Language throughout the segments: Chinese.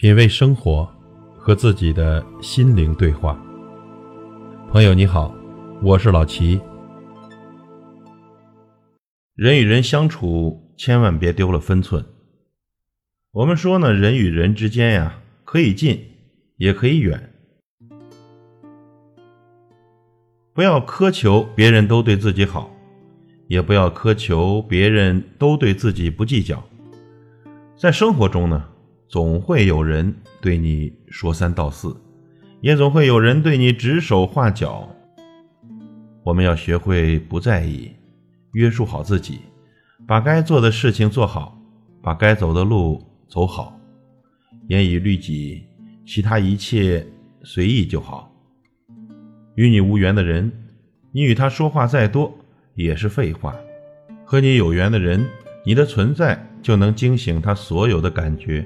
品味生活，和自己的心灵对话。朋友你好，我是老齐。人与人相处，千万别丢了分寸。我们说呢，人与人之间呀，可以近，也可以远。不要苛求别人都对自己好，也不要苛求别人都对自己不计较。在生活中呢。总会有人对你说三道四，也总会有人对你指手画脚。我们要学会不在意，约束好自己，把该做的事情做好，把该走的路走好，严以律己，其他一切随意就好。与你无缘的人，你与他说话再多也是废话；和你有缘的人，你的存在就能惊醒他所有的感觉。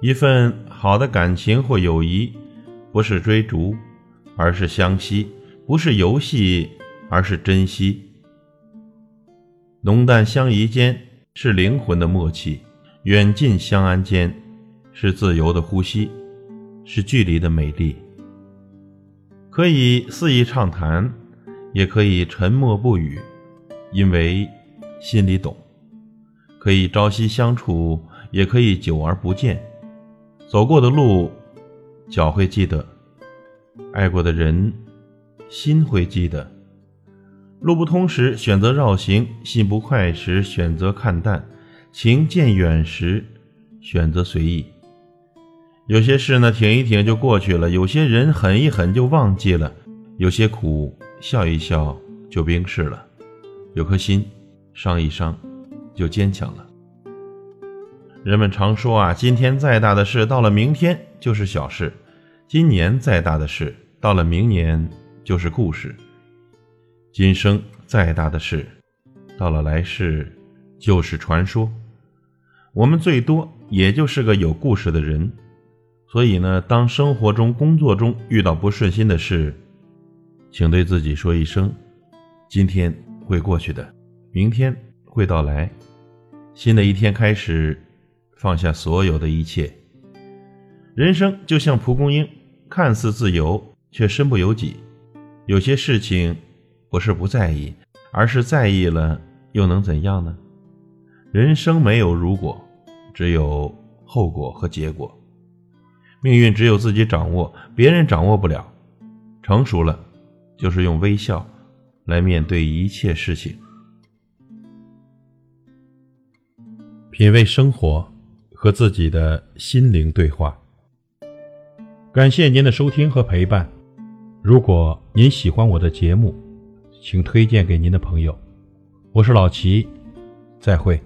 一份好的感情或友谊，不是追逐，而是相惜；不是游戏，而是珍惜。浓淡相宜间是灵魂的默契，远近相安间是自由的呼吸，是距离的美丽。可以肆意畅谈，也可以沉默不语，因为心里懂；可以朝夕相处，也可以久而不见。走过的路，脚会记得；爱过的人，心会记得。路不通时选择绕行，心不快时选择看淡，情渐远时选择随意。有些事呢，挺一挺就过去了；有些人狠一狠就忘记了；有些苦笑一笑就冰释了；有颗心伤一伤就坚强了。人们常说啊，今天再大的事，到了明天就是小事；今年再大的事，到了明年就是故事；今生再大的事，到了来世就是传说。我们最多也就是个有故事的人，所以呢，当生活中、工作中遇到不顺心的事，请对自己说一声：今天会过去的，明天会到来，新的一天开始。放下所有的一切，人生就像蒲公英，看似自由，却身不由己。有些事情不是不在意，而是在意了，又能怎样呢？人生没有如果，只有后果和结果。命运只有自己掌握，别人掌握不了。成熟了，就是用微笑来面对一切事情。品味生活。和自己的心灵对话。感谢您的收听和陪伴。如果您喜欢我的节目，请推荐给您的朋友。我是老齐，再会。